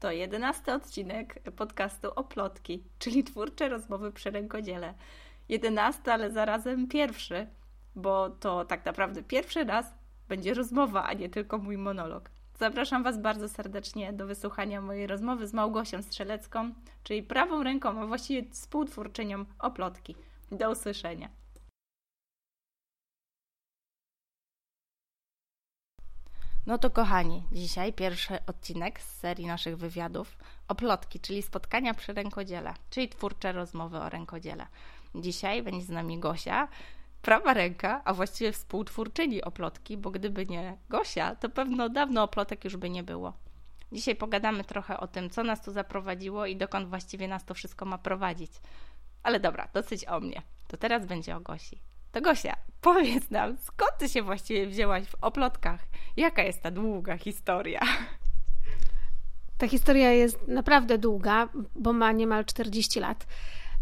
To jedenasty odcinek podcastu Oplotki, czyli twórcze rozmowy przy rękodziele. Jedenasty, ale zarazem pierwszy, bo to tak naprawdę pierwszy raz będzie rozmowa, a nie tylko mój monolog. Zapraszam Was bardzo serdecznie do wysłuchania mojej rozmowy z Małgosią Strzelecką, czyli prawą ręką, a właściwie współtwórczynią Oplotki. Do usłyszenia. No to kochani, dzisiaj pierwszy odcinek z serii naszych wywiadów o plotki, czyli spotkania przy rękodziele, czyli twórcze rozmowy o rękodziele. Dzisiaj będzie z nami Gosia, prawa ręka, a właściwie współtwórczyni oplotki, bo gdyby nie Gosia, to pewno dawno oplotek już by nie było. Dzisiaj pogadamy trochę o tym, co nas tu zaprowadziło i dokąd właściwie nas to wszystko ma prowadzić. Ale dobra, dosyć o mnie. To teraz będzie o Gosi. To Gosia, powiedz nam, skąd ty się właściwie wzięłaś w oplotkach? Jaka jest ta długa historia? Ta historia jest naprawdę długa, bo ma niemal 40 lat,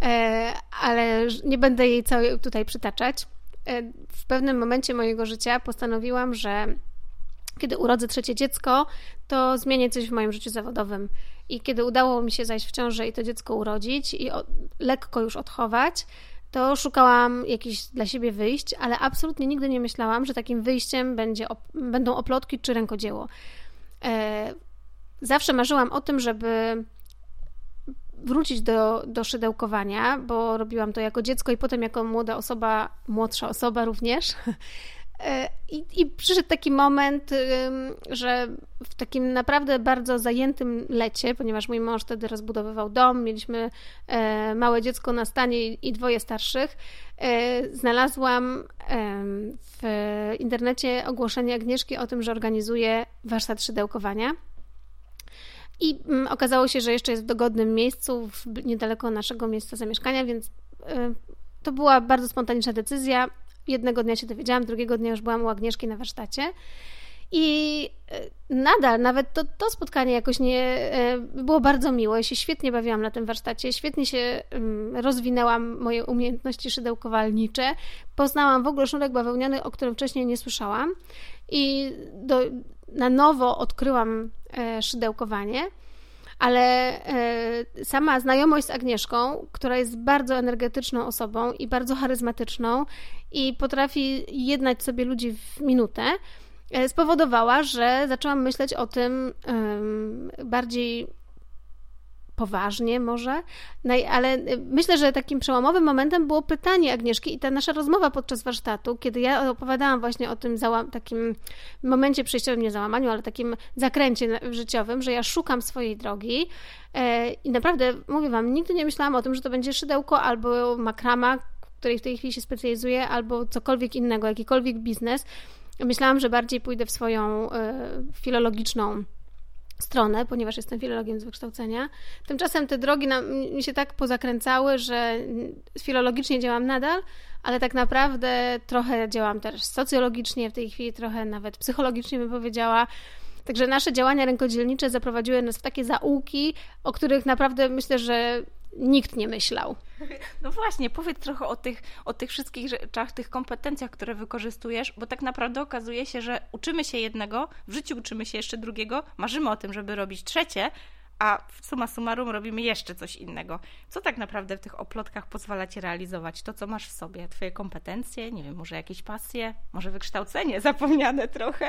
e, ale nie będę jej całej tutaj przytaczać. E, w pewnym momencie mojego życia postanowiłam, że kiedy urodzę trzecie dziecko, to zmienię coś w moim życiu zawodowym. I kiedy udało mi się zajść w ciążę i to dziecko urodzić i lekko już odchować, to szukałam jakichś dla siebie wyjść, ale absolutnie nigdy nie myślałam, że takim wyjściem będzie, będą oplotki czy rękodzieło. E, zawsze marzyłam o tym, żeby wrócić do, do szydełkowania, bo robiłam to jako dziecko i potem jako młoda osoba, młodsza osoba również. E, I, I, przyszedł taki moment, że w takim naprawdę bardzo zajętym lecie, ponieważ mój mąż wtedy rozbudowywał dom, mieliśmy e, małe dziecko na stanie i dwoje starszych, e, znalazłam w internecie ogłoszenie Agnieszki o tym, że organizuje warsztat szydełkowania. I mm, okazało się, że jeszcze jest w dogodnym miejscu, niedaleko naszego miejsca zamieszkania, więc to była bardzo spontaniczna decyzja. Jednego dnia się dowiedziałam, drugiego dnia już byłam u Agnieszki na warsztacie. I e, nadal, nawet to, to spotkanie jakoś nie e, było bardzo miłe. Ja się świetnie bawiłam na tym warsztacie, świetnie się mm, rozwinęłam moje umiejętności szydełkowalnicze. Poznałam w ogóle sznurek bawełniany, o którym wcześniej nie słyszałam. I do, na nowo odkryłam e, szydełkowanie ale e, sama znajomość z Agnieszką, która jest bardzo energetyczną osobą i bardzo charyzmatyczną i potrafi jednać sobie ludzi w minutę, e, spowodowała, że zaczęłam myśleć o tym bardziej poważnie może, no, ale y, myślę, że takim przełomowym momentem było pytanie Agnieszki i ta nasza rozmowa podczas warsztatu, kiedy ja opowiadałam właśnie o tym takim momencie przejściowym, nie załamaniu, ale takim zakręcie życiowym, że ja szukam swojej drogi e, i naprawdę, mówię Wam, nigdy nie myślałam o tym, że to będzie szydełko albo makrama, której w tej chwili się specjalizuję, albo cokolwiek innego, jakikolwiek biznes. Myślałam, że bardziej pójdę w swoją e, filologiczną stronę, ponieważ jestem filologiem z wykształcenia. Tymczasem te drogi nam, mi się tak pozakręcały, że filologicznie działam nadal, ale tak naprawdę trochę działam też socjologicznie, w tej chwili trochę nawet psychologicznie bym powiedziała. Także nasze działania rękodzielnicze zaprowadziły nas w takie zaułki, o których naprawdę myślę, że nikt nie myślał. No właśnie, powiedz trochę o tych, o tych wszystkich rzeczach, tych kompetencjach, które wykorzystujesz, bo tak naprawdę okazuje się, że uczymy się jednego, w życiu uczymy się jeszcze drugiego, marzymy o tym, żeby robić trzecie, a suma summarum robimy jeszcze coś innego. Co tak naprawdę w tych oplotkach pozwala ci realizować? To, co masz w sobie, twoje kompetencje, nie wiem, może jakieś pasje, może wykształcenie zapomniane trochę?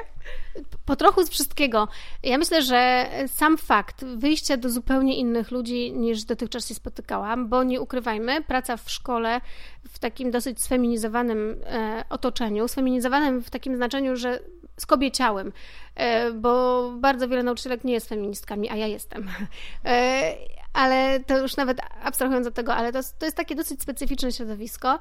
Po trochu z wszystkiego. Ja myślę, że sam fakt wyjścia do zupełnie innych ludzi niż dotychczas się spotykałam, bo nie ukrywajmy, praca w szkole w takim dosyć sfeminizowanym e, otoczeniu, sfeminizowanym w takim znaczeniu, że skobieciałym, e, bo bardzo wiele nauczycielek nie jest feministkami, a ja jestem. E, ale to już nawet abstrahując od tego, ale to, to jest takie dosyć specyficzne środowisko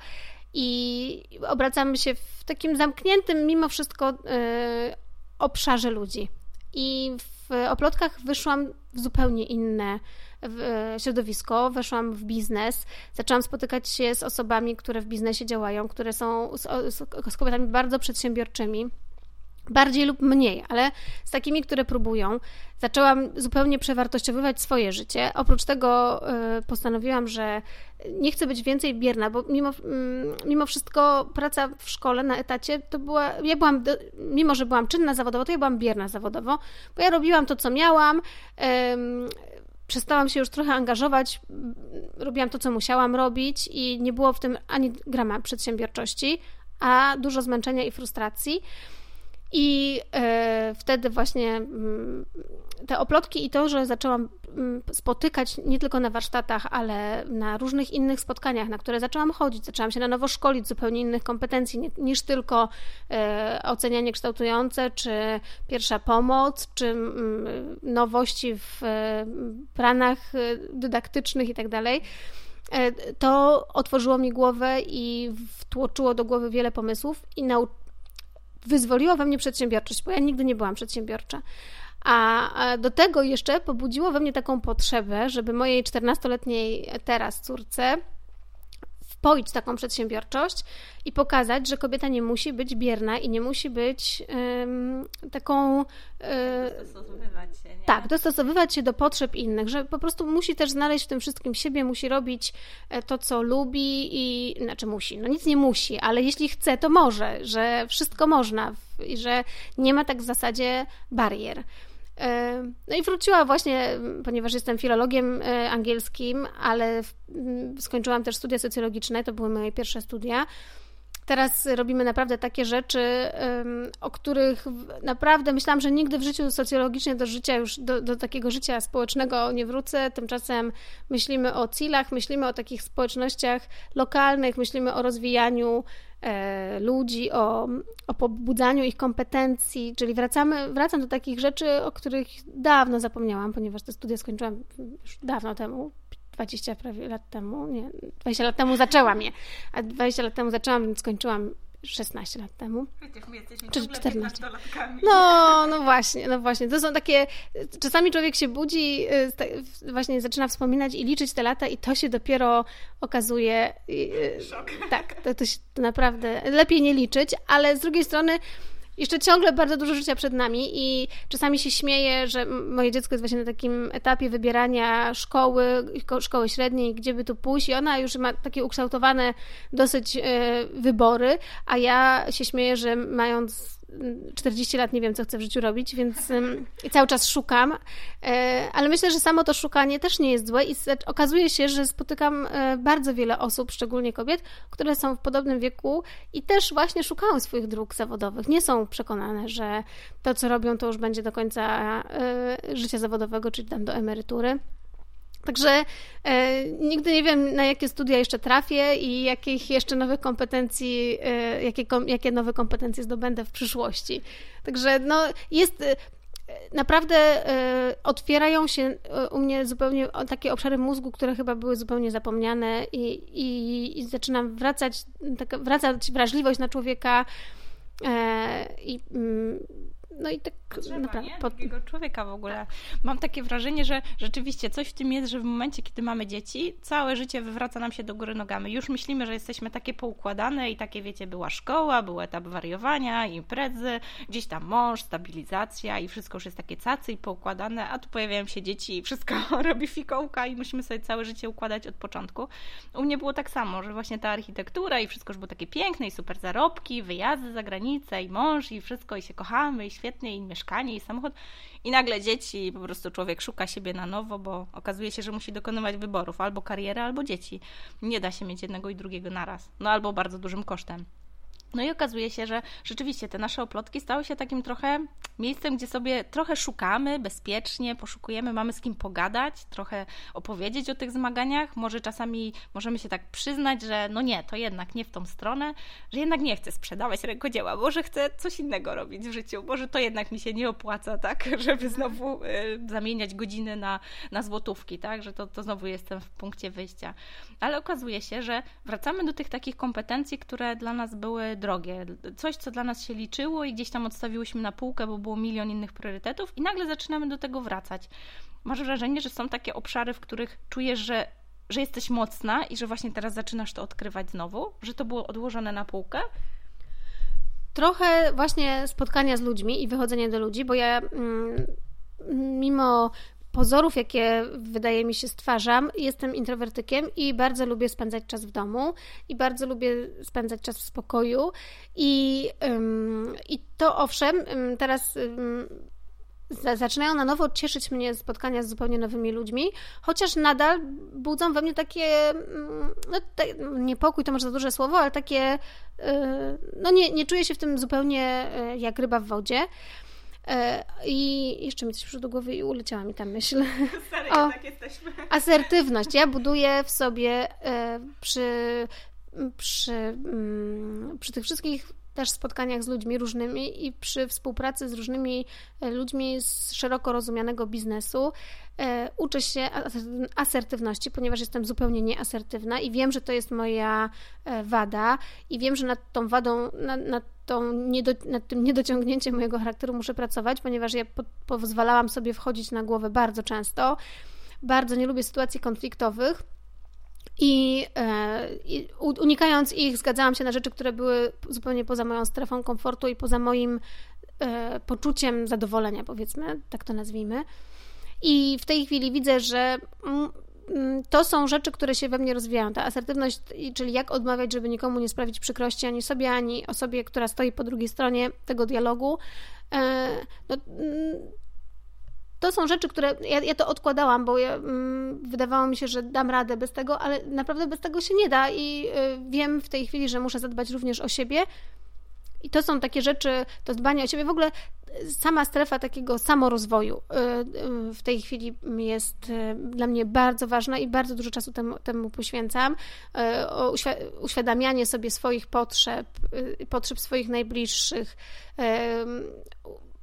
i obracamy się w takim zamkniętym mimo wszystko e, obszarze ludzi. I w oplotkach wyszłam w zupełnie inne środowisko, weszłam w biznes, zaczęłam spotykać się z osobami, które w biznesie działają, które są z, z kobietami bardzo przedsiębiorczymi bardziej lub mniej, ale z takimi, które próbują, zaczęłam zupełnie przewartościowywać swoje życie. Oprócz tego y, postanowiłam, że nie chcę być więcej bierna, bo mimo, mm, mimo wszystko praca w szkole na etacie to była, ja byłam, mimo że byłam czynna zawodowo, to ja byłam bierna zawodowo, bo ja robiłam to, co miałam, przestałam się już trochę angażować, robiłam to, co musiałam robić i nie było w tym ani grama przedsiębiorczości, a dużo zmęczenia i frustracji. I e, wtedy właśnie mm, te oplotki i to, że zaczęłam mm, spotykać nie tylko na warsztatach, ale na różnych innych spotkaniach, na które zaczęłam chodzić, zaczęłam się na nowo szkolić zupełnie innych kompetencji niż tylko e, ocenianie kształtujące, czy pierwsza pomoc, czy mm, nowości w e, planach dydaktycznych itd. Tak to otworzyło mi głowę i wtłoczyło do głowy wiele pomysłów i nauczyło wyzwoliło we mnie przedsiębiorczość, bo ja nigdy nie byłam przedsiębiorcza. A do tego jeszcze pobudziło we mnie taką potrzebę, żeby mojej 14-letniej teraz córce wpoić taką przedsiębiorczość i pokazać, że kobieta nie musi być bierna i nie musi być um, taką. E, dostosowywać się. Nie? Tak, dostosowywać się do potrzeb innych, że po prostu musi też znaleźć w tym wszystkim siebie, musi robić e, to, co lubi i znaczy musi, no nic nie musi, ale jeśli chce, to może, że wszystko można i że nie ma tak w zasadzie barier. No i wróciła właśnie, ponieważ jestem filologiem e, angielskim, ale skończyłam też studia socjologiczne, to były moje pierwsze studia. Teraz robimy naprawdę takie rzeczy, o których naprawdę myślałam, że nigdy w życiu socjologicznie do życia już, do, do takiego życia społecznego nie wrócę. Tymczasem myślimy o CIL-ach, myślimy o takich społecznościach lokalnych, myślimy o rozwijaniu E, ludzi, o, o pobudzaniu ich kompetencji, czyli wracamy, wracam do takich rzeczy, o których dawno zapomniałam, ponieważ te studia skończyłam już dawno temu, 20 prawie lat temu, nie, 20 lat temu zaczęłam je, a 20 lat temu zaczęłam, więc skończyłam 16 lat temu. Przecież my jesteśmy czy 14. No, no właśnie, no właśnie. To są takie. Czasami człowiek się budzi, y, właśnie zaczyna wspominać i liczyć te lata, i to się dopiero okazuje. Y, Szok. Tak, to, to, się, naprawdę lepiej nie liczyć, ale z drugiej strony jeszcze ciągle bardzo dużo życia przed nami i czasami się śmieję, że moje dziecko jest właśnie na takim etapie wybierania szkoły, szkoły średniej, gdzie by tu pójść i ona już ma takie ukształtowane dosyć e, wybory, a ja się śmieję, że mając 40 lat nie wiem, co chcę w życiu robić, więc i cały czas szukam, e, ale myślę, że samo to szukanie też nie jest złe i okazuje się, że spotykam e, bardzo wiele osób, szczególnie kobiet, które są w podobnym wieku i też właśnie szukają swoich dróg zawodowych. Nie są przekonane, że to, co robią, to już będzie do końca e, życia zawodowego, czyli tam do emerytury. Także e, nigdy nie wiem, na jakie studia jeszcze trafię i jakich jeszcze nowych kompetencji, e, jakie, jakie nowe kompetencje zdobędę w przyszłości. Także no, jest. E, naprawdę e, otwierają się e, u mnie zupełnie takie obszary mózgu, które chyba były zupełnie zapomniane, i, i, i zaczynam wracać, taka, wracać wrażliwość na człowieka. I mm, no i tak Potrzeba, naprawdę. Nie? Człowieka w ogóle. Mam takie wrażenie, że rzeczywiście coś w tym jest, że w momencie, kiedy mamy dzieci, całe życie wywraca nam się do góry nogami. Już myślimy, że jesteśmy takie poukładane i takie, wiecie, była szkoła, był etap wariowania, imprezy, gdzieś tam mąż, stabilizacja i wszystko już jest takie cacy i poukładane, a tu pojawiają się dzieci i wszystko robi fikołka i musimy sobie całe życie układać od początku. U mnie było tak samo, że właśnie ta architektura i wszystko już było takie piękne i super zarobki, wyjazdy za granicę i mąż i wszystko i się kochamy i świetnie i mieszkanie i samochód i nagle dzieci i po prostu człowiek szuka siebie na nowo, bo okazuje się, że musi dokonywać wyborów albo kariery, albo dzieci. Nie da się mieć jednego i drugiego naraz. No albo bardzo dużym kosztem. No i okazuje się, że rzeczywiście te nasze oplotki stały się takim trochę miejscem, gdzie sobie trochę szukamy bezpiecznie, poszukujemy, mamy z kim pogadać, trochę opowiedzieć o tych zmaganiach. Może czasami możemy się tak przyznać, że no nie, to jednak nie w tą stronę, że jednak nie chcę sprzedawać rękodzieła, może chcę coś innego robić w życiu, może to jednak mi się nie opłaca, tak, żeby znowu y, zamieniać godziny na, na złotówki, tak, że to, to znowu jestem w punkcie wyjścia. Ale okazuje się, że wracamy do tych takich kompetencji, które dla nas były drogie, coś, co dla nas się liczyło i gdzieś tam odstawiłyśmy na półkę, bo było milion innych priorytetów i nagle zaczynamy do tego wracać. Masz wrażenie, że są takie obszary, w których czujesz, że, że jesteś mocna i że właśnie teraz zaczynasz to odkrywać znowu? Że to było odłożone na półkę? trochę właśnie spotkania z ludźmi i wychodzenie do ludzi, bo ja mm, mimo pozorów, jakie wydaje mi się stwarzam, jestem introwertykiem i bardzo lubię spędzać czas w domu i bardzo lubię spędzać czas w spokoju i, ym, i to owszem, ym, teraz ym, zaczynają na nowo cieszyć mnie spotkania z zupełnie nowymi ludźmi, chociaż nadal budzą we mnie takie, no, te, niepokój to może za duże słowo, ale takie, no nie, nie czuję się w tym zupełnie jak ryba w wodzie. E, I jeszcze mi coś przyszło do głowy i uleciała mi ta myśl. Stary, o, tak jesteśmy. Asertywność. Ja buduję w sobie e, przy, przy, mm, przy tych wszystkich też spotkaniach z ludźmi różnymi i przy współpracy z różnymi e, ludźmi z szeroko rozumianego biznesu uczę się asertywności, ponieważ jestem zupełnie nieasertywna i wiem, że to jest moja wada i wiem, że nad tą wadą, nad, nad tą niedo, nad tym niedociągnięciem mojego charakteru muszę pracować, ponieważ ja po, pozwalałam sobie wchodzić na głowę bardzo często. Bardzo nie lubię sytuacji konfliktowych. I, e, I, unikając ich, zgadzałam się na rzeczy, które były zupełnie poza moją strefą komfortu i poza moim e, poczuciem zadowolenia, powiedzmy, tak to nazwijmy. I w tej chwili widzę, że Mm, to są rzeczy, które się we mnie rozwijają. Ta asertywność, czyli jak odmawiać, żeby nikomu nie sprawić przykrości ani sobie, ani osobie, która stoi po drugiej stronie tego dialogu. E, no, mm, to są rzeczy, które ja, ja to odkładałam, bo ja, mm, wydawało mi się, że dam radę bez tego, ale naprawdę bez tego się nie da i y, wiem w tej chwili, że muszę zadbać również o siebie, i to są takie rzeczy, to dbanie o siebie, w ogóle sama strefa takiego samorozwoju y, y, w tej chwili jest y, dla mnie bardzo ważna i bardzo dużo czasu temu, temu poświęcam. Uświadamianie sobie swoich potrzeb, potrzeb swoich najbliższych,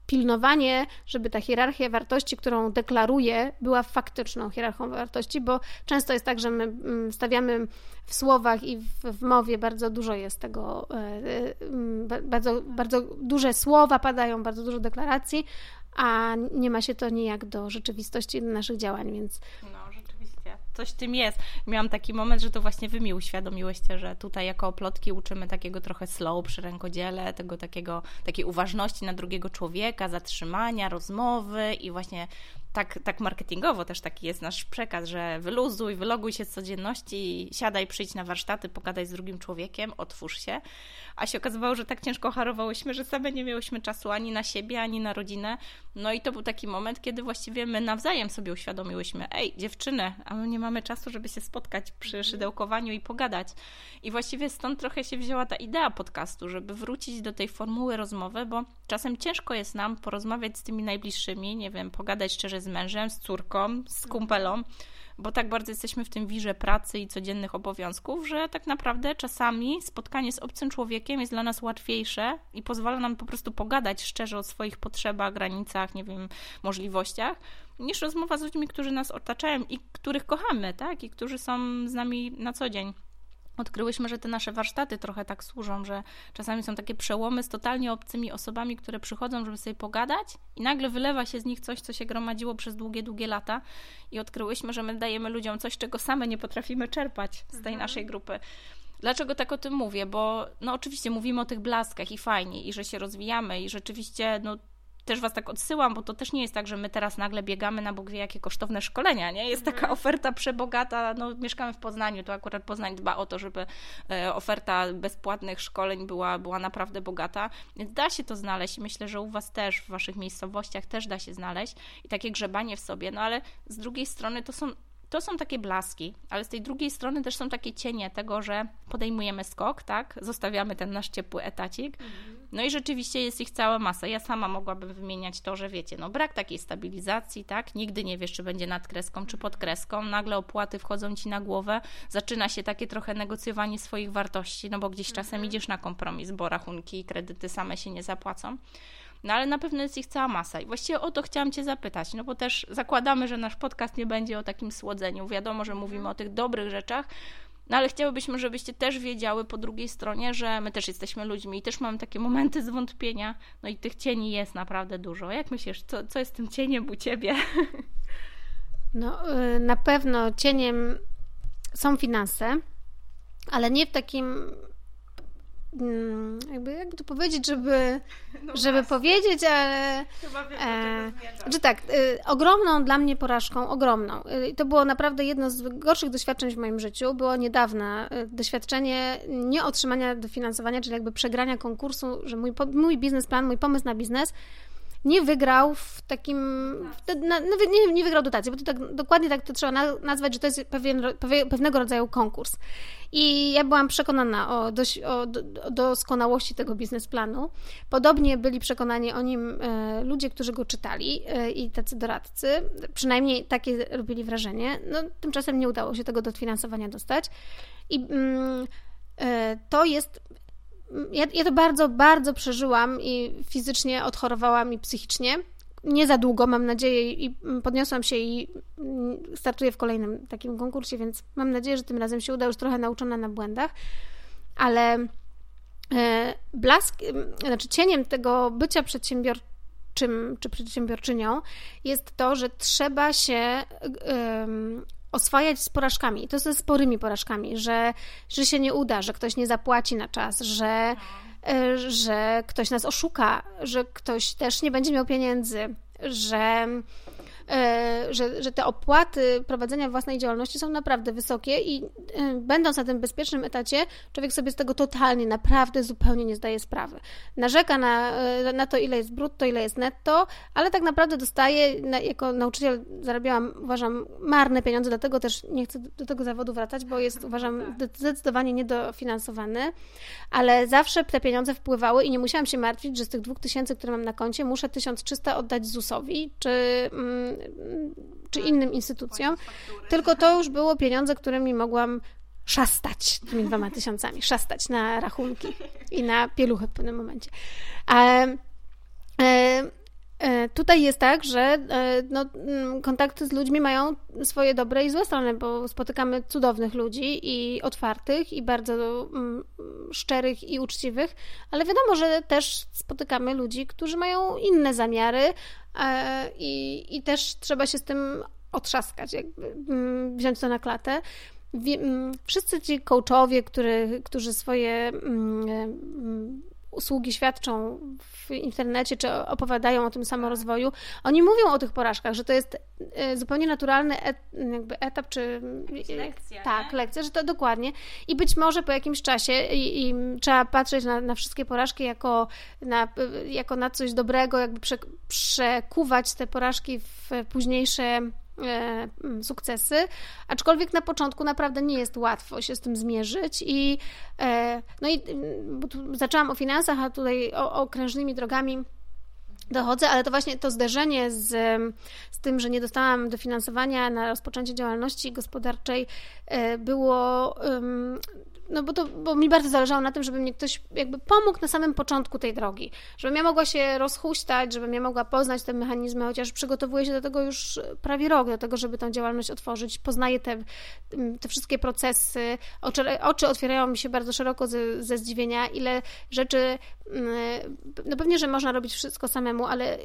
pilnowanie, żeby ta hierarchia wartości, którą deklaruję, była faktyczną hierarchią wartości, bo często jest tak, że my mm, stawiamy w słowach i w, mowie bardzo dużo jest tego, e, e, mm, bardzo, bardzo duże słowa padają, bardzo dużo deklaracji, a nie ma się to nijak do rzeczywistości naszych działań, więc. No. Coś w tym jest. Miałam taki moment, że to właśnie wy mi uświadomiłyście, że tutaj jako oplotki uczymy takiego trochę slow przy rękodziele, tego takiego, takiej uważności na drugiego człowieka, zatrzymania, rozmowy i właśnie tak, tak marketingowo też taki jest nasz przekaz, że wyluzuj, wyloguj się z codzienności, siadaj, przyjdź na warsztaty, pogadaj z drugim człowiekiem, otwórz się. A się okazywało, że tak ciężko harowałyśmy, że same nie miałyśmy czasu ani na siebie, ani na rodzinę. No i to był taki moment, kiedy właściwie my nawzajem sobie uświadomiłyśmy, ej, dziewczyny, a my nie mamy czasu, żeby się spotkać przy mhm. szydełkowaniu i pogadać. I właściwie stąd trochę się wzięła ta idea podcastu, żeby wrócić do tej formuły rozmowy, bo czasem ciężko jest nam porozmawiać z tymi najbliższymi, nie wiem, pogadać szczerze z mężem, z córką, z kumpelą, bo tak bardzo jesteśmy w tym wirze pracy i codziennych obowiązków, że tak naprawdę czasami spotkanie z obcym człowiekiem jest dla nas łatwiejsze i pozwala nam po prostu pogadać szczerze o swoich potrzebach, granicach, nie wiem, możliwościach, niż rozmowa z ludźmi, którzy nas otaczają i których kochamy, tak? I którzy są z nami na co dzień odkryłyśmy, że te nasze warsztaty trochę tak służą, że czasami są takie przełomy z totalnie obcymi osobami, które przychodzą, żeby sobie pogadać i nagle wylewa się z nich coś, co się gromadziło przez długie, długie lata i odkryłyśmy, że my dajemy ludziom coś, czego same nie potrafimy czerpać z tej mhm. naszej grupy. Dlaczego tak o tym mówię? Bo no oczywiście mówimy o tych blaskach i fajnie, i że się rozwijamy, i rzeczywiście no, też Was tak odsyłam, bo to też nie jest tak, że my teraz nagle biegamy na Bóg wie jakie kosztowne szkolenia, nie? Jest taka mhm. oferta przebogata, no mieszkamy w Poznaniu, to akurat Poznań dba o to, żeby e, oferta bezpłatnych szkoleń była, była naprawdę bogata, więc da się to znaleźć i myślę, że u Was też, w Waszych miejscowościach też da się znaleźć i takie grzebanie w sobie, no ale z drugiej strony to są to są takie blaski, ale z tej drugiej strony też są takie cienie tego, że podejmujemy skok, tak? Zostawiamy ten nasz ciepły etacik. No i rzeczywiście jest ich cała masa. Ja sama mogłabym wymieniać to, że wiecie, no brak takiej stabilizacji, tak? Nigdy nie wiesz, czy będzie nad kreską, czy pod kreską. Nagle opłaty wchodzą ci na głowę. Zaczyna się takie trochę negocjowanie swoich wartości, no bo gdzieś czasem mhm. idziesz na kompromis, bo rachunki i kredyty same się nie zapłacą. No ale na pewno jest ich cała masa. I właściwie o to chciałam Cię zapytać, no bo też zakładamy, że nasz podcast nie będzie o takim słodzeniu. Wiadomo, że mówimy o tych dobrych rzeczach, no ale chciałybyśmy, żebyście też wiedziały po drugiej stronie, że my też jesteśmy ludźmi i też mamy takie momenty zwątpienia, no i tych cieni jest naprawdę dużo. Jak myślisz, co, co jest tym cieniem u Ciebie? No, y, na pewno cieniem są finanse, ale nie w takim jakby, jakby to powiedzieć, żeby, no żeby powiedzieć, ale... Chyba wiem, e, Znaczy tak, y, ogromną dla mnie porażką, ogromną. Y, to było naprawdę jedno z gorszych doświadczeń w moim życiu. Było niedawne y, doświadczenie nieotrzymania dofinansowania, czyli jakby przegrania konkursu, że mój, mój biznesplan, mój pomysł na biznes nie wygrał w takim. W, na, nie, nie wygrał dotacji, bo to tak, dokładnie tak to trzeba nazwać, że to jest pewien, pewnego rodzaju konkurs. I ja byłam przekonana o, dość, o, o doskonałości tego biznesplanu. Podobnie byli przekonani o nim e, ludzie, którzy go czytali e, i tacy doradcy. Przynajmniej takie robili wrażenie. No, tymczasem nie udało się tego dofinansowania dostać. I mm, e, to jest ja, ja to bardzo, bardzo przeżyłam i fizycznie odchorowałam i psychicznie. Nie za długo, mam nadzieję, i podniosłam się i startuję w kolejnym takim konkursie, więc mam nadzieję, że tym razem się uda, już trochę nauczona na błędach, ale e, blask, znaczy cieniem tego bycia przedsiębiorczym czy przedsiębiorczynią jest to, że trzeba się oswajać z porażkami. I to ze sporymi porażkami, że, że się nie uda, że ktoś nie zapłaci na czas, że, e, że ktoś nas oszuka, że ktoś też nie będzie miał pieniędzy, że że, że te opłaty prowadzenia własnej działalności są naprawdę wysokie i e, będąc na tym bezpiecznym etacie, człowiek sobie z tego totalnie, naprawdę zupełnie nie zdaje sprawy. Narzeka na, e, na to, ile jest brutto, ile jest netto, ale tak naprawdę dostaje, jako nauczyciel zarabiałam, uważam, marne pieniądze, dlatego też nie chcę do tego zawodu wracać, bo jest, uważam, zdecydowanie niedofinansowany, ale zawsze te pieniądze wpływały i nie musiałam się martwić, że z tych dwóch tysięcy, które mam na koncie, muszę 1300 oddać ZUS-owi, czy mm, czy innym instytucjom, tylko to już było pieniądze, którymi mogłam szastać tymi dwoma tysiącami, szastać na rachunki i na pieluchę w pewnym momencie. A, E, tutaj jest tak, że e, no, mm, kontakty z ludźmi mają swoje dobre i złe strony, bo spotykamy cudownych ludzi i otwartych, i bardzo mm, szczerych i uczciwych, ale wiadomo, że też spotykamy ludzi, którzy mają inne zamiary e, i, i też trzeba się z tym otrzaskać, jakby mm, wziąć to na klatę. Wszyscy ci coachowie, który, którzy swoje usługi świadczą w internecie, czy opowiadają o tym samorozwoju, oni mówią o tych porażkach, że to jest e, zupełnie naturalny et, jakby etap, czy... Lekcja, Tak, nie? lekcja, że to dokładnie. I być może po jakimś czasie i, i trzeba patrzeć na, na, wszystkie porażki jako na, jako na coś dobrego, jakby prze, przekuwać te porażki w późniejsze E, sukcesy, aczkolwiek na początku naprawdę nie jest łatwo się z tym zmierzyć i e, no i mm, zaczęłam o finansach, a tutaj o, okrężnymi drogami dochodzę, ale to właśnie to zderzenie z, z tym, że nie dostałam dofinansowania na rozpoczęcie działalności gospodarczej e, było no bo, to, bo mi bardzo zależało na tym, żeby mnie ktoś jakby pomógł na samym początku tej drogi, żebym ja mogła się rozhuśtać, żebym ja mogła poznać te mechanizmy, chociaż przygotowuję się do tego już prawie rok, do tego, żeby tę działalność otworzyć, poznaję te, te wszystkie procesy, oczy, oczy otwierają mi się bardzo szeroko ze, ze zdziwienia, ile rzeczy, no pewnie, że można robić wszystko samemu, ale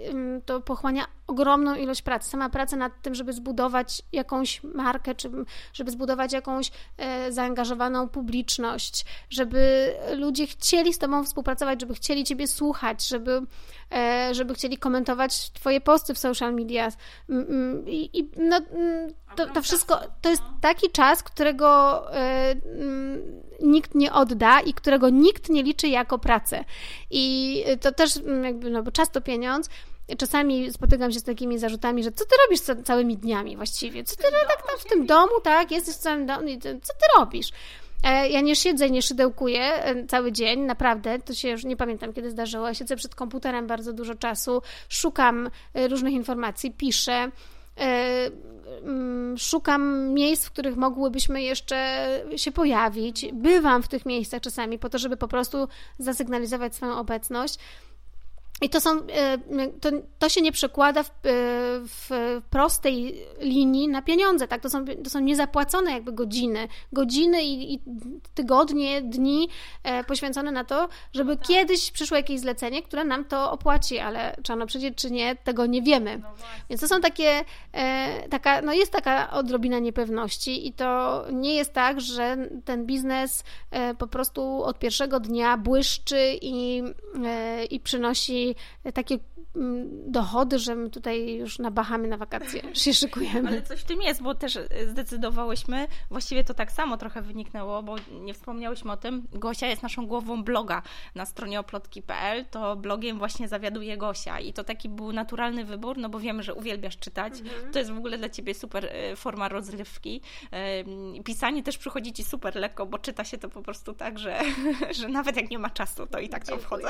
to pochłania ogromną ilość pracy, sama praca nad tym, żeby zbudować jakąś markę, czy żeby zbudować jakąś e, zaangażowaną publiczność, żeby ludzie chcieli z Tobą współpracować, żeby chcieli Ciebie słuchać, żeby, e, żeby chcieli komentować Twoje posty w social media. I, no, to, to wszystko to jest taki czas, którego e, nikt nie odda i którego nikt nie liczy jako pracę. I to też jakby, no bo czas to pieniądz, czasami spotykam się z takimi zarzutami, że co ty robisz całymi dniami właściwie? Co ty tak tam w tym domu, tak? Jesteś w całym domu, co ty robisz? E, ja nie siedzę, nie szydełkuję e, cały dzień, naprawdę, to się już nie pamiętam, kiedy zdarzyło. Siedzę przed komputerem bardzo dużo czasu, szukam e, różnych informacji, piszę, mm, szukam miejsc, w których mogłybyśmy jeszcze się pojawić. Bywam w tych miejscach czasami po to, żeby po prostu zasygnalizować swoją obecność. I to są, e, to, to się nie przekłada w, e, w, prostej linii na pieniądze, tak? To są, to są niezapłacone jakby godziny, godziny i, i tygodnie, dni e, poświęcone na to, żeby tak. kiedyś przyszło jakieś zlecenie, które nam to opłaci, ale czy ono przyjdzie, czy nie, tego nie wiemy. No Więc to są takie, taka, no jest taka odrobina niepewności i to nie jest tak, że ten biznes po prostu od pierwszego dnia błyszczy i, i przynosi takie mm, dochody, że my tutaj już na Bahamy na wakacje się szykujemy. Ale coś w tym jest, bo też zdecydowałyśmy, właściwie to tak samo trochę wyniknęło, bo nie wspomniałyśmy o tym, Gosia jest naszą głową bloga na stronie oplotki.pl, to blogiem właśnie zawiaduje Gosia i to taki był naturalny wybór, no bo wiemy, że uwielbiasz czytać, mhm. to jest w ogóle dla Ciebie super e, forma rozrywki. Pisanie też przychodzi Ci super lekko, bo czyta się to po prostu tak, że, że nawet jak nie ma czasu, to i tak tam wchodzę.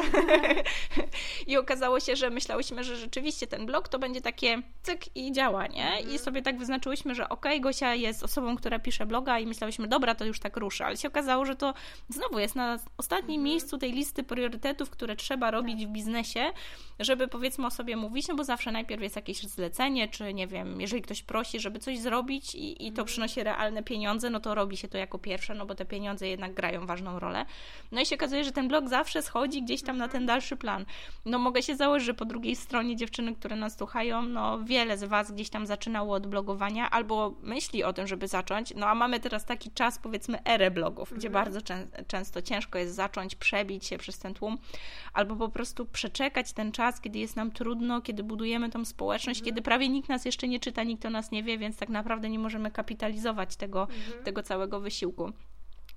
I okazało się, że myślałyśmy, że rzeczywiście ten blog to będzie takie cyk i działa, nie? Mhm. I sobie tak wyznaczyłyśmy, że okej, okay, Gosia jest osobą, która pisze bloga i myślałyśmy, dobra, to już tak ruszę, ale się okazało, że to znowu jest na ostatnim mhm. miejscu tej listy priorytetów, które trzeba robić tak. w biznesie, żeby powiedzmy o sobie mówić, no bo zawsze najpierw jest jakieś zlecenie, czy nie wiem, jeżeli ktoś prosi, żeby coś zrobić i, i to mhm. przynosi realne pieniądze, no to robi się to jako pierwsze, no bo te pieniądze jednak grają ważną rolę. No i się okazuje, że ten blog zawsze schodzi gdzieś tam na ten dalszy plan. No no mogę się założyć, że po drugiej stronie dziewczyny, które nas słuchają, no wiele z Was gdzieś tam zaczynało od blogowania albo myśli o tym, żeby zacząć, no a mamy teraz taki czas, powiedzmy, erę blogów, mhm. gdzie bardzo czę często ciężko jest zacząć, przebić się przez ten tłum, albo po prostu przeczekać ten czas, kiedy jest nam trudno, kiedy budujemy tą społeczność, mhm. kiedy prawie nikt nas jeszcze nie czyta, nikt o nas nie wie, więc tak naprawdę nie możemy kapitalizować tego, mhm. tego całego wysiłku.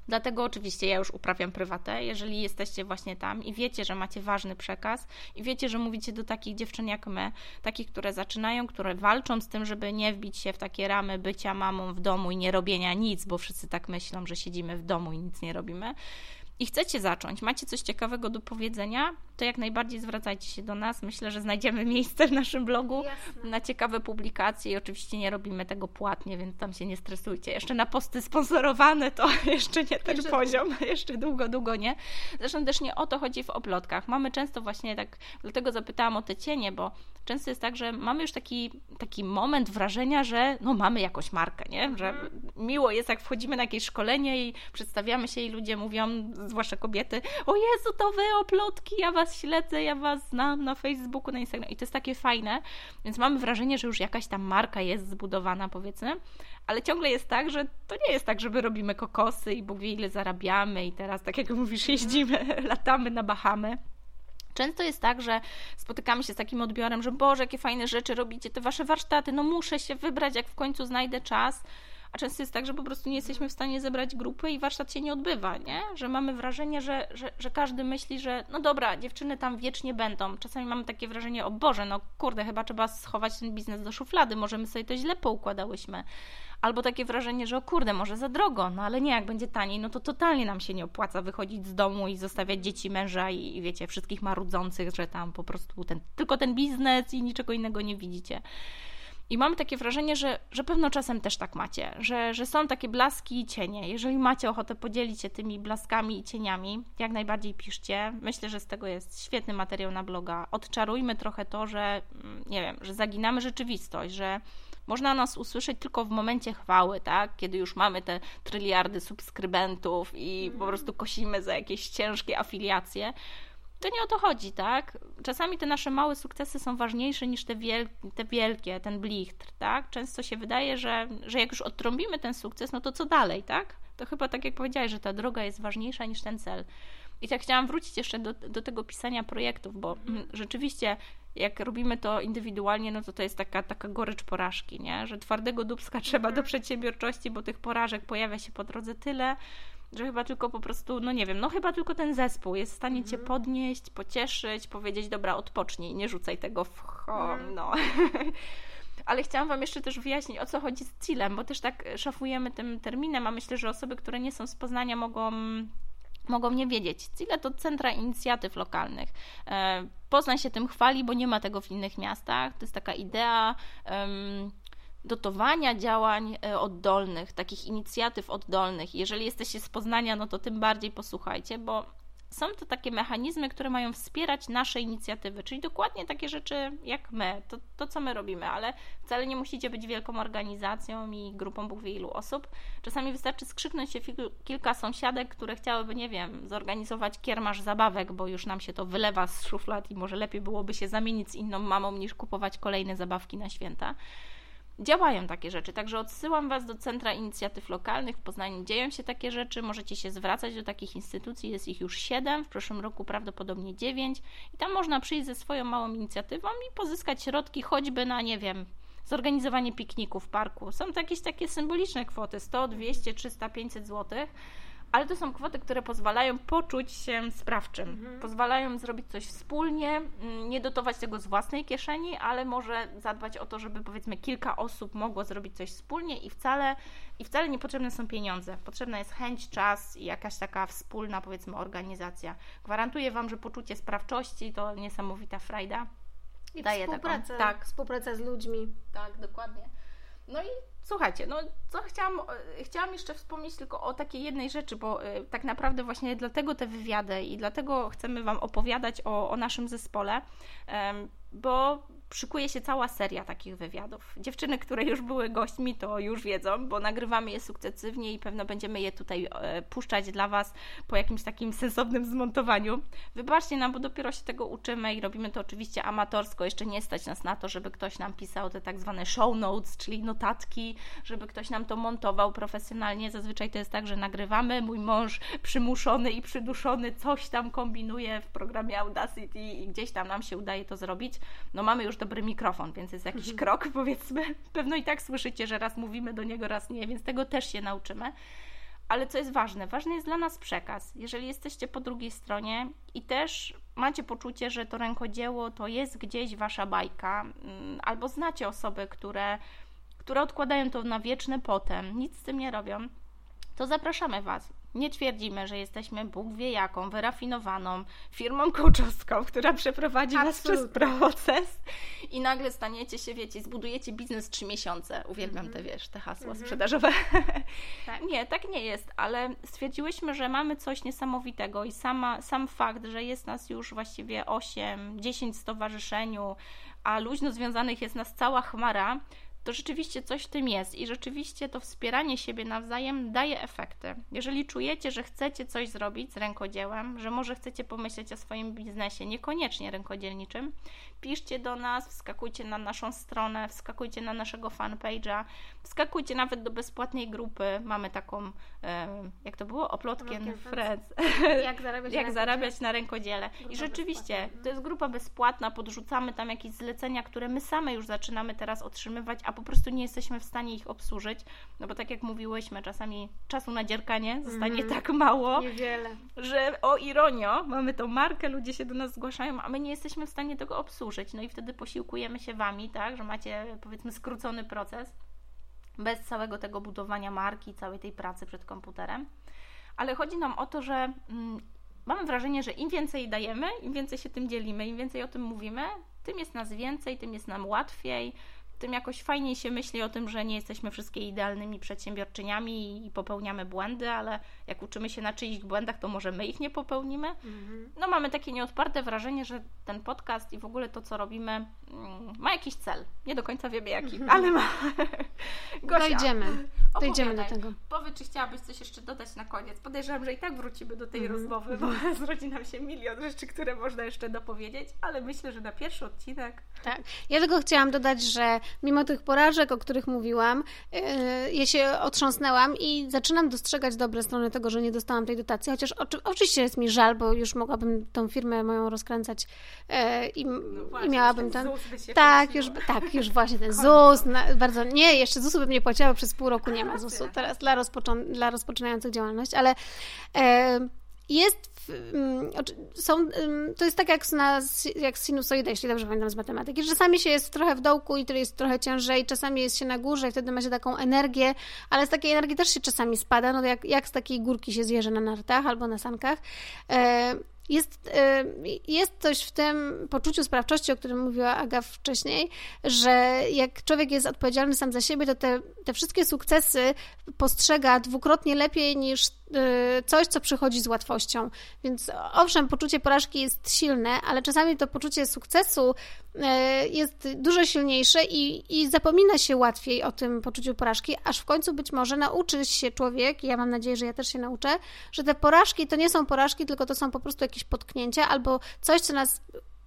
Dlatego oczywiście ja już uprawiam prywatę. Jeżeli jesteście właśnie tam i wiecie, że macie ważny przekaz i wiecie, że mówicie do takich dziewczyn jak my, takich, które zaczynają, które walczą z tym, żeby nie wbić się w takie ramy bycia mamą w domu i nie robienia nic, bo wszyscy tak myślą, że siedzimy w domu i nic nie robimy i chcecie zacząć, macie coś ciekawego do powiedzenia, to jak najbardziej zwracajcie się do nas. Myślę, że znajdziemy miejsce w naszym blogu Jasne. na ciekawe publikacje i oczywiście nie robimy tego płatnie, więc tam się nie stresujcie. Jeszcze na posty sponsorowane to jeszcze nie ten jeszcze poziom, długo. jeszcze długo, długo nie. Zresztą też nie o to chodzi w oplotkach. Mamy często właśnie tak, dlatego zapytałam o te cienie, bo często jest tak, że mamy już taki, taki moment wrażenia, że no mamy jakąś markę, nie? Że mhm. miło jest, jak wchodzimy na jakieś szkolenie i przedstawiamy się i ludzie mówią, zwłaszcza kobiety, o Jezu, to wy oplotki, ja was śledzę, ja was znam na Facebooku, na Instagramie i to jest takie fajne, więc mamy wrażenie, że już jakaś tam marka jest zbudowana, powiedzmy, ale ciągle jest tak, że to nie jest tak, że my robimy kokosy i Bóg wie ile zarabiamy i teraz, tak jak mówisz, jeździmy, latamy na Bahamy. Często jest tak, że spotykamy się z takim odbiorem, że Boże, jakie fajne rzeczy robicie, te wasze warsztaty, no muszę się wybrać, jak w końcu znajdę czas. A często jest tak, że po prostu nie jesteśmy w stanie zebrać grupy i warsztat się nie odbywa, nie? Że mamy wrażenie, że, że, że każdy myśli, że no dobra, dziewczyny tam wiecznie będą. Czasami mamy takie wrażenie, o Boże, no kurde, chyba trzeba schować ten biznes do szuflady, może my sobie to źle poukładałyśmy. Albo takie wrażenie, że o kurde, może za drogo, no ale nie, jak będzie taniej, no to totalnie nam się nie opłaca wychodzić z domu i zostawiać dzieci męża i, i wiecie, wszystkich marudzących, że tam po prostu ten, tylko ten biznes i niczego innego nie widzicie. I mam takie wrażenie, że, że pewno czasem też tak macie, że, że są takie blaski i cienie. Jeżeli macie ochotę podzielić się tymi blaskami i cieniami, jak najbardziej piszcie. Myślę, że z tego jest świetny materiał na bloga. Odczarujmy trochę to, że mm, nie wiem, że zaginamy rzeczywistość, że można nas usłyszeć tylko w momencie chwały, tak? Kiedy już mamy te tryliardy subskrybentów i po prostu kosimy za jakieś ciężkie afiliacje to nie o to chodzi, tak? Czasami te nasze małe sukcesy są ważniejsze niż te, wiel te wielkie, ten blichtr, tak? Często się wydaje, że, że jak już odtrąbimy ten sukces, no to co dalej, tak? To chyba tak jak powiedziałeś, że ta droga jest ważniejsza niż ten cel. I tak chciałam wrócić jeszcze do, do tego pisania projektów, bo mhm. rzeczywiście jak robimy to indywidualnie, no to to jest taka, taka gorycz porażki, nie? Że twardego dubska trzeba do mhm. przedsiębiorczości, bo tych porażek pojawia się po drodze tyle, że chyba tylko po prostu, no nie wiem, no chyba tylko ten zespół jest w stanie mhm. cię podnieść, pocieszyć, powiedzieć, dobra, odpocznij, nie rzucaj tego w chom, mhm. no. Ale chciałam Wam jeszcze też wyjaśnić, o co chodzi z CILem, bo też tak szafujemy tym terminem, a myślę, że osoby, które nie są z Poznania mogą mogą nie wiedzieć. CILE to centra inicjatyw lokalnych. E, Poznań się tym chwali, bo nie ma tego w innych miastach. To jest taka idea dotowania działań e, oddolnych, takich inicjatyw oddolnych. Jeżeli jesteście z Poznania, no to tym bardziej posłuchajcie, bo są to takie mechanizmy, które mają wspierać nasze inicjatywy, czyli dokładnie takie rzeczy jak my, to, to co my robimy, ale wcale nie musicie być wielką organizacją i grupą Bóg wie ilu osób. Czasami wystarczy skrzyknąć się kilka sąsiadek, które chciałyby, nie wiem, zorganizować kiermasz zabawek, bo już nam się to wylewa z szuflad i może lepiej byłoby się zamienić z inną mamą niż kupować kolejne zabawki na święta działają takie rzeczy. Także odsyłam Was do Centra Inicjatyw Lokalnych. W Poznaniu dzieją się takie rzeczy. Możecie się zwracać do takich instytucji. Jest ich już siedem, w przyszłym roku prawdopodobnie dziewięć. I tam można przyjść ze swoją małą inicjatywą i pozyskać środki choćby na, nie wiem, zorganizowanie pikniku w parku. Są to jakieś takie symboliczne kwoty 100, 200, 300, 500 złotych ale to są kwoty, które pozwalają poczuć się sprawczym. Mhm. Pozwalają zrobić coś wspólnie, mm, nie dotować tego z własnej kieszeni, ale może zadbać o to, żeby powiedzmy kilka osób mogło zrobić coś wspólnie i wcale, i wcale nie potrzebne są pieniądze. Potrzebna jest chęć, czas i jakaś taka wspólna powiedzmy organizacja. Gwarantuję Wam, że poczucie sprawczości to niesamowita frajda. I Daje współpraca, taką, tak. współpraca z ludźmi. Tak, dokładnie. No i słuchajcie, no co chciałam, e, chciałam jeszcze wspomnieć tylko o takiej jednej rzeczy, bo y, tak naprawdę właśnie dlatego te wywiady i dlatego chcemy Wam opowiadać o, o naszym zespole, bo szykuje się cała seria takich wywiadów. Dziewczyny, które już były gośćmi, to już wiedzą, bo nagrywamy je sukcesywnie i pewno będziemy je tutaj e, puszczać dla Was po jakimś takim sensownym zmontowaniu. Wybaczcie nam, bo dopiero się tego uczymy i robimy to oczywiście amatorsko. Jeszcze nie stać nas na to, żeby ktoś nam pisał te tak zwane show notes, czyli notatki, żeby ktoś nam to montował profesjonalnie. Zazwyczaj to jest tak, że nagrywamy, mój mąż przymuszony i przyduszony coś tam kombinuje w programie Audacity i gdzieś tam nam się udaje to zrobić. No mamy już dobry mikrofon, więc jest jakiś mhm. krok, powiedzmy. Pewno i tak słyszycie, że raz mówimy do niego, raz nie, więc tego też się nauczymy. Ale co jest ważne? Ważny jest dla nas przekaz. Jeżeli jesteście po drugiej stronie i też macie poczucie, że to rękodzieło to jest gdzieś wasza bajka, mm, albo znacie osoby, które, które odkładają to na wieczne potem, nic z tym nie robią, to zapraszamy Was. Nie twierdzimy, że jesteśmy Bóg wie jaką, wyrafinowaną firmą coachowską, która przeprowadzi Absolutnie. Was przez proces i nagle staniecie się, wiecie, zbudujecie biznes trzy miesiące. Uwielbiam mm -hmm. te, wiesz, te hasła mm -hmm. sprzedażowe. Tak. Nie, tak nie jest, ale stwierdziłyśmy, że mamy coś niesamowitego i sama, sam fakt, że jest nas już właściwie 8, 10 stowarzyszeniu, a luźno związanych jest nas cała chmara, to rzeczywiście coś w tym jest i rzeczywiście to wspieranie siebie nawzajem daje efekty. Jeżeli czujecie, że chcecie coś zrobić z rękodziełem, że może chcecie pomyśleć o swoim biznesie, niekoniecznie rękodzielniczym, piszcie do nas, wskakujcie na naszą stronę, wskakujcie na naszego fanpage'a, wskakujcie nawet do bezpłatnej grupy. Mamy taką, jak to było? Oplotkiem Friends. Jak zarabiać, jak na, zarabiać na rękodziele. Grupa I rzeczywiście, to jest grupa bezpłatna, podrzucamy tam jakieś zlecenia, które my same już zaczynamy teraz otrzymywać, a po prostu nie jesteśmy w stanie ich obsłużyć, no bo tak jak mówiłyśmy, czasami czasu na dzierkanie zostanie mm, tak mało, niewiele. że o ironio, mamy tą markę, ludzie się do nas zgłaszają, a my nie jesteśmy w stanie tego obsłużyć, no i wtedy posiłkujemy się Wami, tak, że macie powiedzmy skrócony proces, bez całego tego budowania marki, całej tej pracy przed komputerem, ale chodzi nam o to, że mm, mamy wrażenie, że im więcej dajemy, im więcej się tym dzielimy, im więcej o tym mówimy, tym jest nas więcej, tym jest nam łatwiej, tym jakoś fajniej się myśli o tym, że nie jesteśmy wszystkie idealnymi przedsiębiorczyniami i popełniamy błędy, ale jak uczymy się na czyichś błędach, to może my ich nie popełnimy. Mhm. No mamy takie nieodparte wrażenie, że ten podcast i w ogóle to, co robimy, mm, ma jakiś cel. Nie do końca wiemy jaki, mhm. ale ma. Gosia, Dojdziemy. Dojdziemy do tego. Powiedz, czy chciałabyś coś jeszcze dodać na koniec. Podejrzewam, że i tak wrócimy do tej mhm. rozmowy, bo zrodzi nam się milion rzeczy, które można jeszcze dopowiedzieć, ale myślę, że na pierwszy odcinek. Tak. Ja tylko chciałam dodać, że mimo tych porażek, o których mówiłam, yy, ja się otrząsnęłam i zaczynam dostrzegać dobre strony tego, że nie dostałam tej dotacji, chociaż oczy, oczywiście jest mi żal, bo już mogłabym tą firmę moją rozkręcać yy, i, no właśnie, i miałabym ten... Tak, już, tak, już właśnie ten ZUS, na, bardzo, nie, jeszcze ZUS-u bym nie płaciła, przez pół roku nie ma ZUS-u, teraz dla, rozpoczą, dla rozpoczynających działalność, ale yy, jest Mm, są, to jest tak jak, na, jak sinusoida, jeśli dobrze pamiętam z matematyki, że czasami się jest trochę w dołku i to jest trochę ciężej, czasami jest się na górze i wtedy ma się taką energię, ale z takiej energii też się czasami spada, no jak, jak z takiej górki się zjeżdża na nartach albo na sankach. Jest, jest coś w tym poczuciu sprawczości, o którym mówiła Aga wcześniej, że jak człowiek jest odpowiedzialny sam za siebie, to te, te wszystkie sukcesy postrzega dwukrotnie lepiej niż Y, coś, co przychodzi z łatwością. Więc owszem, poczucie porażki jest silne, ale czasami to poczucie sukcesu y, jest dużo silniejsze i, i zapomina się łatwiej o tym poczuciu porażki, aż w końcu być może nauczy się człowiek, ja mam nadzieję, że ja też się nauczę, że te porażki to nie są porażki, tylko to są po prostu jakieś potknięcia albo coś, co nas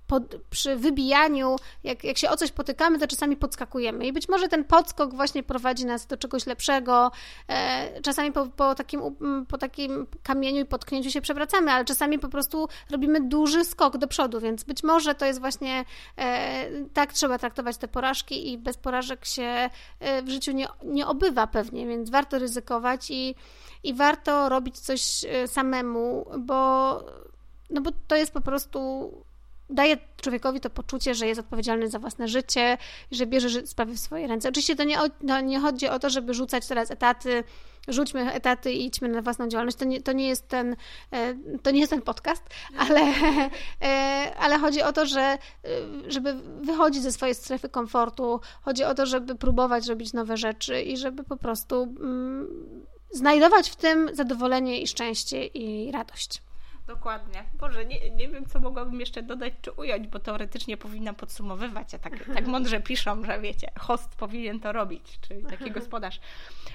pod, przy wybijaniu, jak, jak się o coś potykamy, to czasami podskakujemy. I być może ten podskok właśnie prowadzi nas do czegoś lepszego. E, czasami po, po, takim, po takim kamieniu i potknięciu się przewracamy, ale czasami po prostu robimy duży skok do przodu, więc być może to jest właśnie e, tak trzeba traktować te porażki i bez porażek się e, w życiu nie, nie obywa pewnie, więc warto ryzykować i, i warto robić coś e, samemu, bo, no bo to jest po prostu daje człowiekowi to poczucie, że jest odpowiedzialny za własne życie, że bierze sprawy w swoje ręce. Oczywiście to nie, no, nie chodzi o to, żeby rzucać teraz etaty, rzućmy etaty i idźmy na własną działalność. To nie, to nie, jest, ten, e, to nie jest ten podcast, ale, e, ale chodzi o to, że e, żeby wychodzić ze swojej strefy komfortu, chodzi o to, żeby próbować robić nowe rzeczy i żeby po prostu mm, znajdować w tym zadowolenie i szczęście i radość. Dokładnie. Boże, nie, nie wiem, co mogłabym jeszcze dodać czy ująć, bo teoretycznie powinna podsumowywać, a tak, tak mądrze piszą, że wiecie, host powinien to robić, czyli taki gospodarz.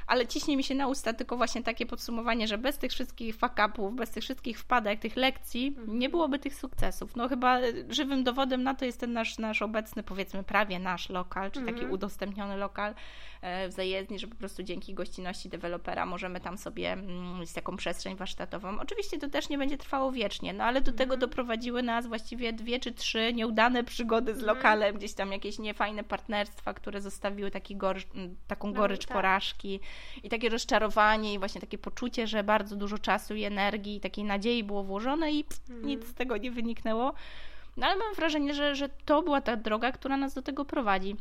Ale ciśnie mi się na usta tylko właśnie takie podsumowanie, że bez tych wszystkich fuck-upów, bez tych wszystkich wpadek, tych lekcji, nie byłoby tych sukcesów. No chyba żywym dowodem na to jest ten nasz, nasz obecny, powiedzmy prawie nasz lokal, czy taki mhm. udostępniony lokal e, w zajezdni, że po prostu dzięki gościnności dewelopera możemy tam sobie mm, z taką przestrzeń warsztatową. Oczywiście to też nie będzie trwało trwało wiecznie, no ale do tego mhm. doprowadziły nas właściwie dwie czy trzy nieudane przygody z mhm. lokalem, gdzieś tam jakieś niefajne partnerstwa, które zostawiły taki gorycz, taką no, gorycz tak. porażki i takie rozczarowanie i właśnie takie poczucie, że bardzo dużo czasu i energii i takiej nadziei było włożone i pff, mhm. nic z tego nie wyniknęło. No ale mam wrażenie, że, że to była ta droga, która nas do tego prowadzi.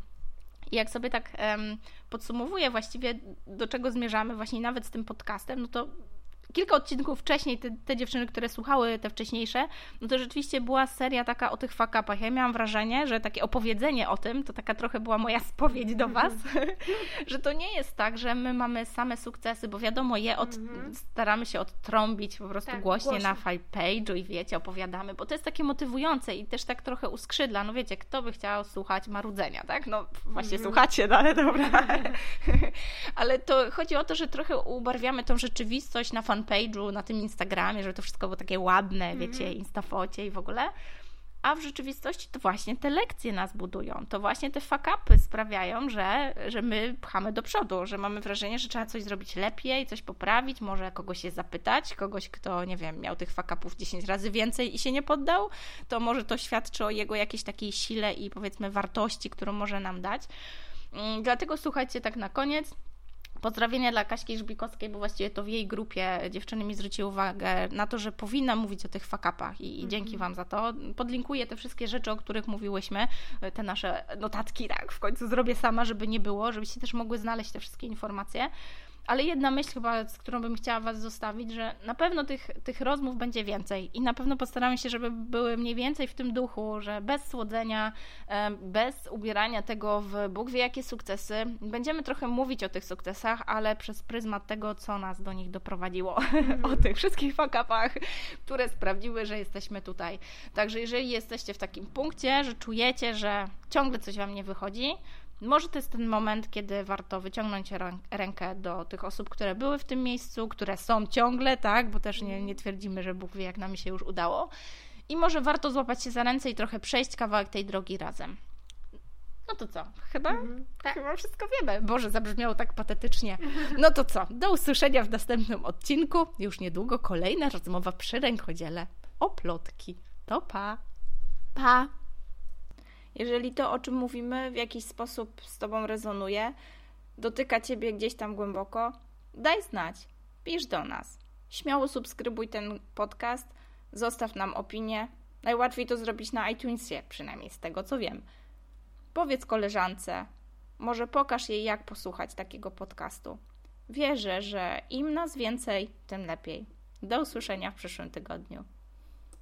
I jak sobie tak um, podsumowuję właściwie, do czego zmierzamy właśnie nawet z tym podcastem, no to kilka odcinków wcześniej, te, te, dziewczyny, które słuchały te wcześniejsze, no to rzeczywiście była seria taka o tych fakapach. Ja miałam wrażenie, że takie opowiedzenie o tym, to taka trochę była moja spowiedź do Was, że to nie jest tak, że my mamy same sukcesy, bo wiadomo, je od, mhm. staramy się odtrąbić po prostu tak, głośnie, głośnie na page'u i wiecie, opowiadamy, bo to jest takie motywujące i też tak trochę uskrzydla. No wiecie, kto by chciał słuchać marudzenia, tak? No właśnie mhm. słuchacie, no ale dobra. ale to chodzi o to, że trochę ubarwiamy tą rzeczywistość na fan fanpage'u, na tym Instagramie, żeby to wszystko było takie ładne, mm. wiecie, instafocie i w ogóle. A w rzeczywistości to właśnie te lekcje nas budują. To właśnie te fakapy sprawiają, że, że my pchamy do przodu, że mamy wrażenie, że trzeba coś zrobić lepiej, coś poprawić, może kogoś się zapytać, kogoś, kto, nie wiem, miał tych fakapów 10 razy więcej i się nie poddał, to może to świadczy o jego jakiejś takiej sile i powiedzmy wartości, którą może nam dać. Mm, dlatego słuchajcie, tak na koniec, Pozdrowienia dla Kaśki Żbikowskiej, bo właściwie to w jej grupie dziewczyny mi zwróciły uwagę na to, że powinna mówić o tych fakapach i, i dzięki mhm. Wam za to. Podlinkuję te wszystkie rzeczy, o których mówiłyśmy, te nasze notatki, tak, w końcu zrobię sama, żeby nie było, żebyście też mogły znaleźć te wszystkie informacje. Ale jedna myśl chyba, z którą bym chciała Was zostawić, że na pewno tych, tych rozmów będzie więcej i na pewno postaramy się, żeby były mniej więcej w tym duchu, że bez słodzenia, bez ubierania tego w Bóg wie jakie sukcesy. Będziemy trochę mówić o tych sukcesach, ale przez pryzmat tego, co nas do nich doprowadziło. Mm. o tych wszystkich fakapach, które sprawdziły, że jesteśmy tutaj. Także jeżeli jesteście w takim punkcie, że czujecie, że ciągle coś Wam nie wychodzi, może to jest ten moment, kiedy warto wyciągnąć rękę do tych osób, które były w tym miejscu, które są ciągle, tak, bo też nie, nie twierdzimy, że Bóg wie, jak nam się już udało. I może warto złapać się za ręce i trochę przejść kawałek tej drogi razem. No to co? Chyba, mhm. tak. chyba wszystko wiemy. Boże, zabrzmiało tak patetycznie. No to co? Do usłyszenia w następnym odcinku. Już niedługo kolejna rozmowa przy rękodziele o plotki. To pa! Pa! Jeżeli to, o czym mówimy, w jakiś sposób z Tobą rezonuje, dotyka Ciebie gdzieś tam głęboko, daj znać, pisz do nas. Śmiało subskrybuj ten podcast, zostaw nam opinię. Najłatwiej to zrobić na iTunesie, przynajmniej z tego co wiem. Powiedz koleżance, może pokaż jej, jak posłuchać takiego podcastu. Wierzę, że im nas więcej, tym lepiej. Do usłyszenia w przyszłym tygodniu.